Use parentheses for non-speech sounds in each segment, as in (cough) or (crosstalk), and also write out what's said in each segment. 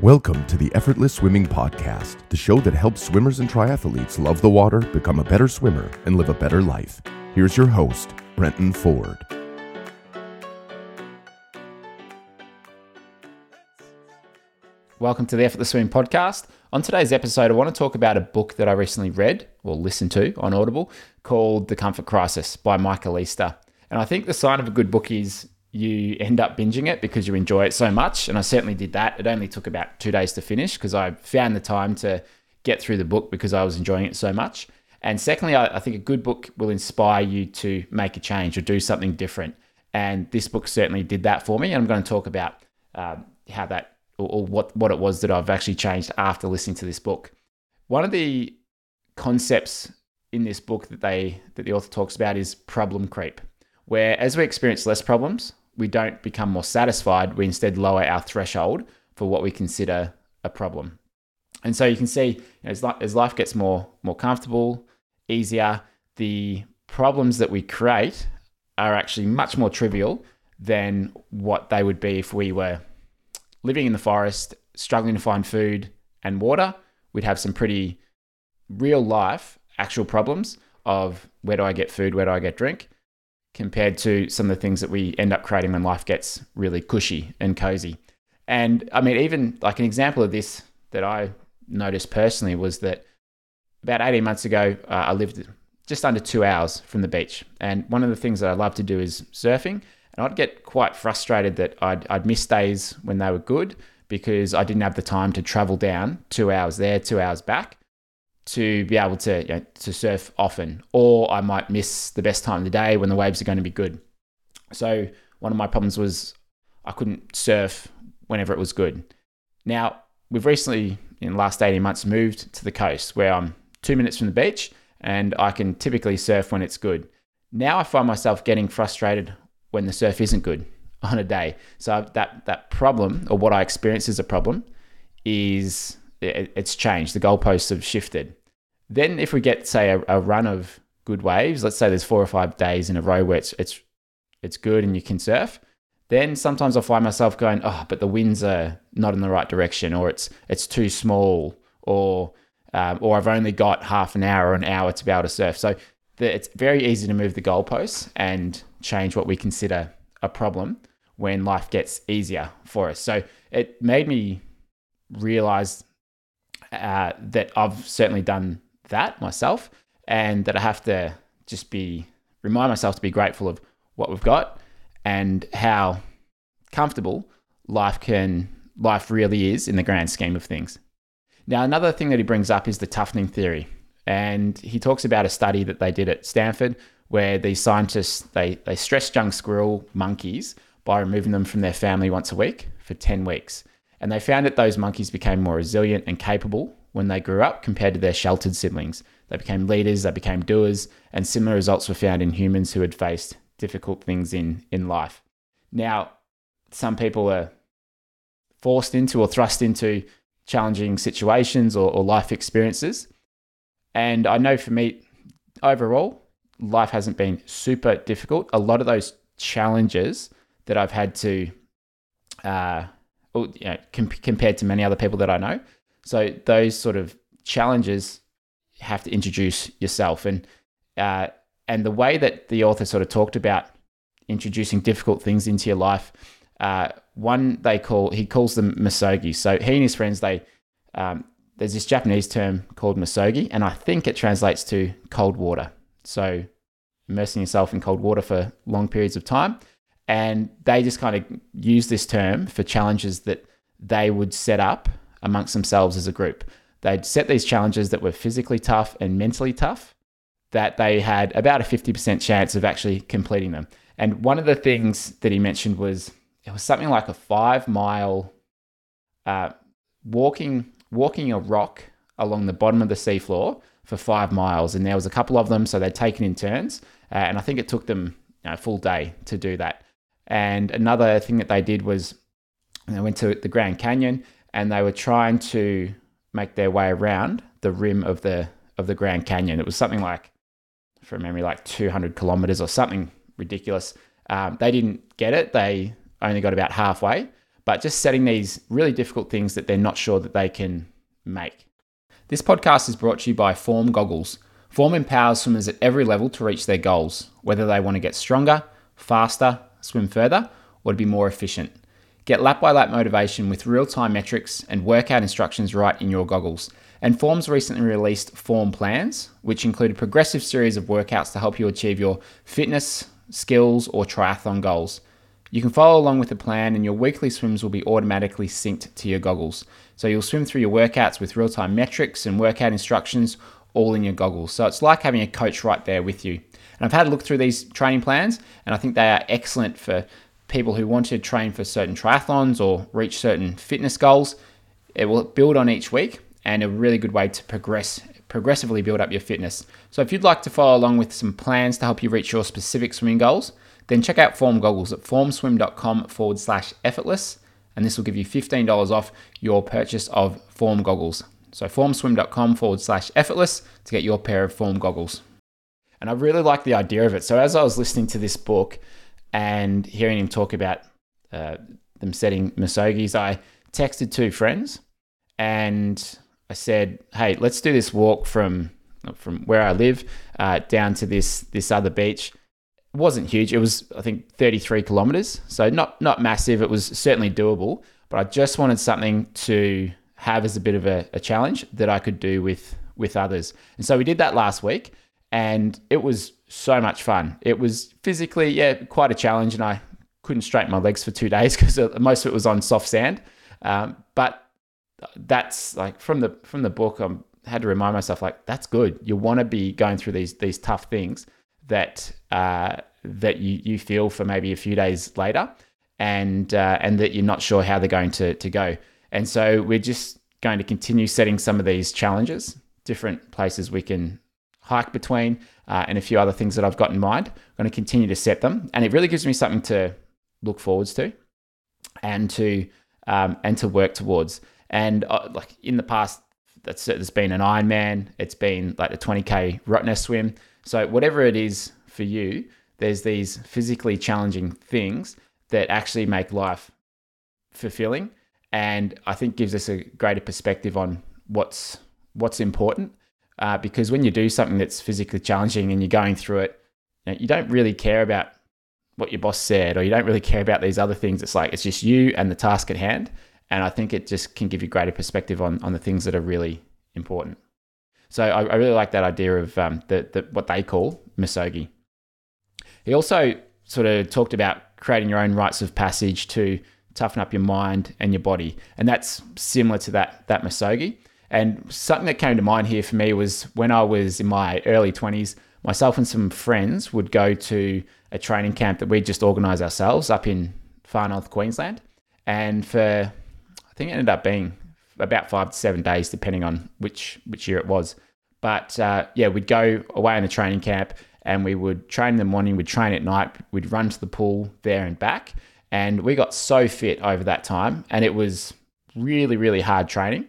Welcome to the Effortless Swimming Podcast, the show that helps swimmers and triathletes love the water, become a better swimmer, and live a better life. Here's your host, Brenton Ford. Welcome to the Effortless Swimming Podcast. On today's episode, I want to talk about a book that I recently read or listened to on Audible called The Comfort Crisis by Michael Easter. And I think the sign of a good book is you end up binging it because you enjoy it so much. And I certainly did that. It only took about two days to finish because I found the time to get through the book because I was enjoying it so much. And secondly, I, I think a good book will inspire you to make a change or do something different. And this book certainly did that for me. And I'm going to talk about um, how that or, or what, what it was that I've actually changed after listening to this book. One of the concepts in this book that they that the author talks about is problem creep, where as we experience less problems, we don't become more satisfied. We instead lower our threshold for what we consider a problem. And so you can see you know, as, as life gets more more comfortable, easier, the problems that we create are actually much more trivial than what they would be if we were living in the forest, struggling to find food and water. We'd have some pretty real life actual problems of where do I get food, where do I get drink, compared to some of the things that we end up creating when life gets really cushy and cozy. And I mean, even like an example of this that I noticed personally was that about 18 months ago, uh, I lived just under two hours from the beach. And one of the things that I love to do is surfing. And I'd get quite frustrated that I'd, I'd miss days when they were good because I didn't have the time to travel down two hours there, two hours back to be able to you know, to surf often, or I might miss the best time of the day when the waves are going to be good. So one of my problems was I couldn't surf whenever it was good. Now we've recently, in the last eighteen months, moved to the coast where I'm two minutes from the beach and I can typically surf when it's good. Now I find myself getting frustrated when the surf isn't good (laughs) on a day. So that that problem or what I experience as a problem is it's changed. The goalposts have shifted. Then, if we get say a, a, run of good waves, let's say there's four or five days in a row where it's it's it's good and you can surf. Then sometimes I find myself going, oh, but the winds are not in the right direction, or it's it's too small, or um, or I've only got half an hour or an hour to be able to surf. So the, it's very easy to move the goalposts and change what we consider a problem when life gets easier for us. So it made me realize uh, that I've certainly done that myself and that I have to just be remind myself to be grateful of what we've got and how comfortable life can life really is in the grand scheme of things. Now another thing that he brings up is the toughening theory. And he talks about a study that they did at Stanford where these scientists they, they stressed young squirrel monkeys by removing them from their family once a week for 10 weeks. And they found that those monkeys became more resilient and capable when they grew up compared to their sheltered siblings. They became leaders, they became doers, and similar results were found in humans who had faced difficult things in, in life. Now, some people are forced into or thrust into challenging situations or, or life experiences. And I know for me, overall, life hasn't been super difficult. A lot of those challenges that I've had to, uh, you know, com- compared to many other people that I know, so those sort of challenges have to introduce yourself, and uh, and the way that the author sort of talked about introducing difficult things into your life. Uh, one they call he calls them misogi. So he and his friends they um, there's this Japanese term called misogi, and I think it translates to cold water. So immersing yourself in cold water for long periods of time. And they just kind of use this term for challenges that they would set up amongst themselves as a group. They'd set these challenges that were physically tough and mentally tough, that they had about a 50% chance of actually completing them. And one of the things that he mentioned was it was something like a five mile uh, walking walking a rock along the bottom of the seafloor for five miles. And there was a couple of them, so they'd taken in turns. Uh, and I think it took them you know, a full day to do that. And another thing that they did was they went to the Grand Canyon and they were trying to make their way around the rim of the of the Grand Canyon. It was something like, from memory, like 200 kilometers or something ridiculous. Um, they didn't get it. They only got about halfway, but just setting these really difficult things that they're not sure that they can make. This podcast is brought to you by Form Goggles. Form empowers swimmers at every level to reach their goals, whether they want to get stronger, faster, swim further, or to be more efficient. Get lap by lap motivation with real time metrics and workout instructions right in your goggles. And Form's recently released Form Plans, which include a progressive series of workouts to help you achieve your fitness, skills, or triathlon goals. You can follow along with the plan, and your weekly swims will be automatically synced to your goggles. So you'll swim through your workouts with real time metrics and workout instructions all in your goggles. So it's like having a coach right there with you. And I've had a look through these training plans, and I think they are excellent for people who want to train for certain triathlons or reach certain fitness goals. It will build on each week and a really good way to progress progressively build up your fitness. So if you'd like to follow along with some plans to help you reach your specific swimming goals, then check out Form Goggles at formswim.com forward slash effortless, and this will give you $15 off your purchase of Form Goggles. So formswim.com forward slash effortless to get your pair of Form Goggles. And I really like the idea of it. So as I was listening to this book and hearing him talk about uh, them setting misogis, I texted two friends and I said, "Hey, let's do this walk from from where I live uh, down to this this other beach." It wasn't huge. It was I think 33 kilometers, so not not massive. It was certainly doable, but I just wanted something to have as a bit of a, a challenge that I could do with with others. And so we did that last week, and it was so much fun. It was physically, yeah, quite a challenge, and I couldn't straighten my legs for two days (laughs) because most of it was on soft sand. Um, but that's like from the from the book. I had to remind myself like that's good. You want to be going through these these tough things that uh, that you you feel for maybe a few days later, and uh, and that you're not sure how they're going to to go. And so we're just going to continue setting some of these challenges, different places we can hike between, uh, and a few other things that I've got in mind. I'm going to continue to set them, and it really gives me something to look forwards to, and to um, and to work towards. And uh, like in the past, that's there's been an Ironman, it's been like the 20k Rottnest swim. So whatever it is for you, there's these physically challenging things that actually make life fulfilling, and I think gives us a greater perspective on what's what's important. Uh, because when you do something that's physically challenging and you're going through it, you, know, you don't really care about what your boss said, or you don't really care about these other things. It's like it's just you and the task at hand. And I think it just can give you greater perspective on, on the things that are really important. So I, I really like that idea of um, the, the, what they call misogi. He also sort of talked about creating your own rites of passage to toughen up your mind and your body. And that's similar to that, that misogi. And something that came to mind here for me was when I was in my early 20s, myself and some friends would go to a training camp that we just organised ourselves up in far north Queensland. And for I think it ended up being about five to seven days, depending on which which year it was. But uh, yeah, we'd go away on a training camp and we would train in the morning, we'd train at night, we'd run to the pool there and back. And we got so fit over that time. And it was really, really hard training,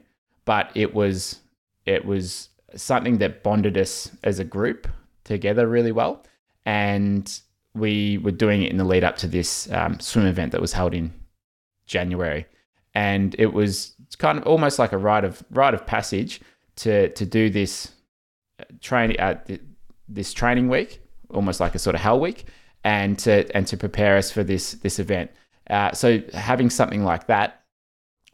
but it was it was something that bonded us as a group together really well. And we were doing it in the lead up to this um, swim event that was held in January and it was kind of almost like a rite of rite of passage to to do this uh, training uh, this training week, almost like a sort of hell week, and to and to prepare us for this this event. Uh, so having something like that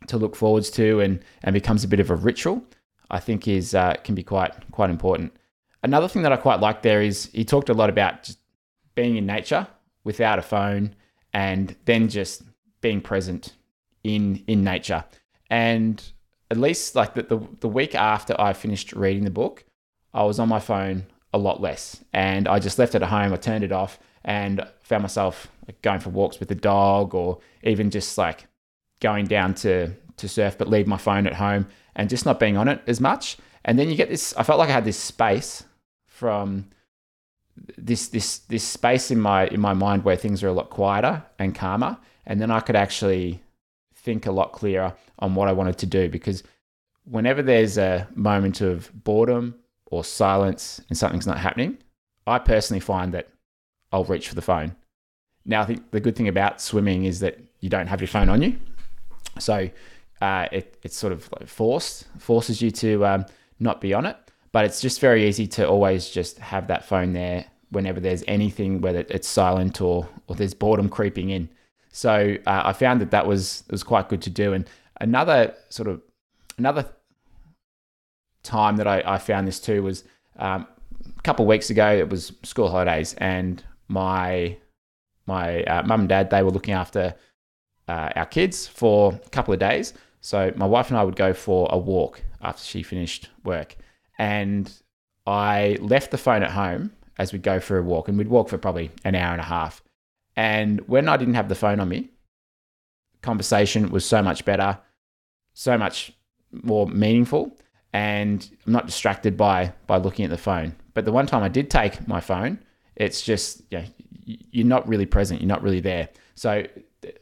to look forwards to and and becomes a bit of a ritual, I think is uh, can be quite quite important. Another thing that I quite like there is he talked a lot about just being in nature without a phone and then just being present in in nature. And at least like the, the, the week after I finished reading the book, I was on my phone a lot less. And I just left it at home. I turned it off and found myself like going for walks with the dog or even just like going down to, to surf, but leave my phone at home and just not being on it as much. And then you get this, I felt like I had this space from this this this space in my in my mind where things are a lot quieter and calmer and then I could actually think a lot clearer on what I wanted to do because whenever there's a moment of boredom or silence and something's not happening, I personally find that I'll reach for the phone. Now, I think the good thing about swimming is that you don't have your phone on you. So uh, it, it's sort of forced, forces you to um, not be on it. But it's just very easy to always just have that phone there whenever there's anything, whether it's silent or, or there's boredom creeping in. So uh, I found that that was was quite good to do. And another sort of another time that I, I found this too was um, a couple of weeks ago. It was school holidays, and my my uh, mum and dad they were looking after uh, our kids for a couple of days. So my wife and I would go for a walk after she finished work, and I left the phone at home as we'd go for a walk, and we'd walk for probably an hour and a half. And when I didn't have the phone on me, conversation was so much better, so much more meaningful, and I'm not distracted by by looking at the phone. But the one time I did take my phone, it's just you know, you're not really present, you're not really there. So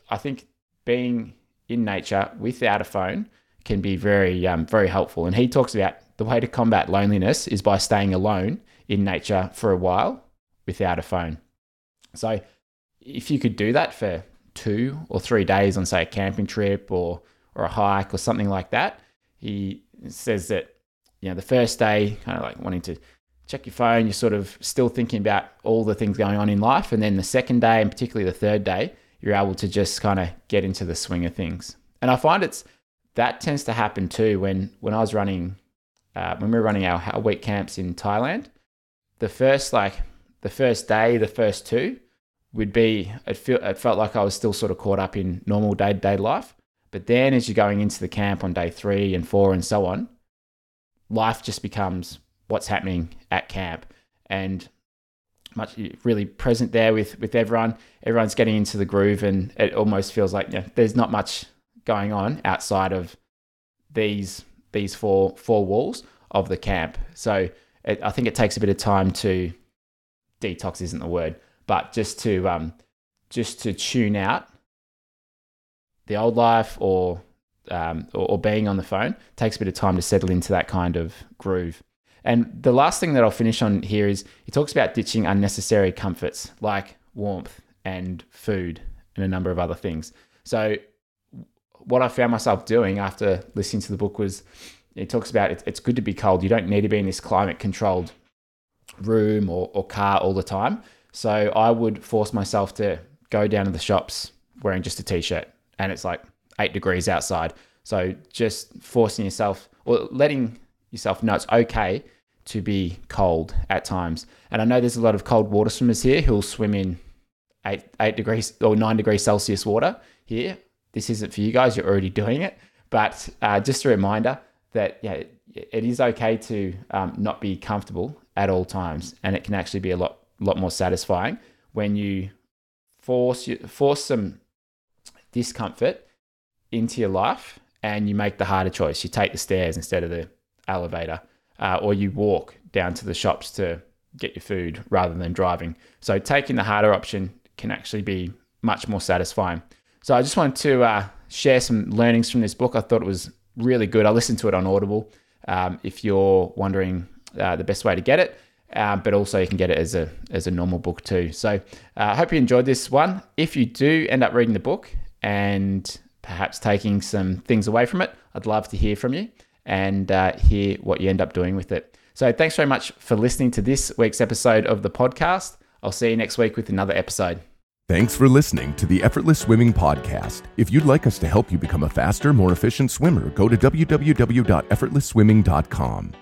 I think being in nature without a phone can be very um, very helpful. And he talks about the way to combat loneliness is by staying alone in nature for a while without a phone. So if you could do that for two or three days on say a camping trip or or a hike or something like that, he says that you know the first day kind of like wanting to check your phone, you're sort of still thinking about all the things going on in life, and then the second day and particularly the third day, you're able to just kind of get into the swing of things. And I find it's that tends to happen too when when I was running uh, when we were running our week camps in Thailand. The first like the first day, the first two would be it feel it felt like I was still sort of caught up in normal day to day life. But then as you're going into the camp on day three and four and so on, life just becomes what's happening at camp and much really present there with with everyone. Everyone's getting into the groove, and it almost feels like there's not much going on outside of these these four four walls of the camp. So it, I think it takes a bit of time to detox isn't the word, but just to um, just to tune out the old life or, um, or or being on the phone takes a bit of time to settle into that kind of groove. And the last thing that I'll finish on here is he talks about ditching unnecessary comforts like warmth and food and a number of other things. So, what I found myself doing after listening to the book was he talks about it, it's good to be cold. You don't need to be in this climate controlled room or, or car all the time. So, I would force myself to go down to the shops wearing just a t shirt and it's like eight degrees outside. So, just forcing yourself or letting yourself know it's okay to be cold at times. And I know there's a lot of cold water swimmers here who'll swim in eight, eight degrees or nine degrees Celsius water here. This isn't for you guys, you're already doing it. But uh, just a reminder that yeah, it, it is okay to um, not be comfortable at all times. And it can actually be a lot, lot more satisfying when you force, you, force some discomfort into your life and you make the harder choice. You take the stairs instead of the elevator uh, or you walk down to the shops to get your food rather than driving. So taking the harder option can actually be much more satisfying. So I just wanted to uh, share some learnings from this book. I thought it was really good. I listened to it on Audible. Um, if you're wondering uh, the best way to get it, uh, but also you can get it as a as a normal book too. So uh, I hope you enjoyed this one. If you do end up reading the book and perhaps taking some things away from it, I'd love to hear from you and uh, hear what you end up doing with it. So, thanks very much for listening to this week's episode of the podcast. I'll see you next week with another episode. Thanks for listening to the Effortless Swimming Podcast. If you'd like us to help you become a faster, more efficient swimmer, go to www.effortlessswimming.com.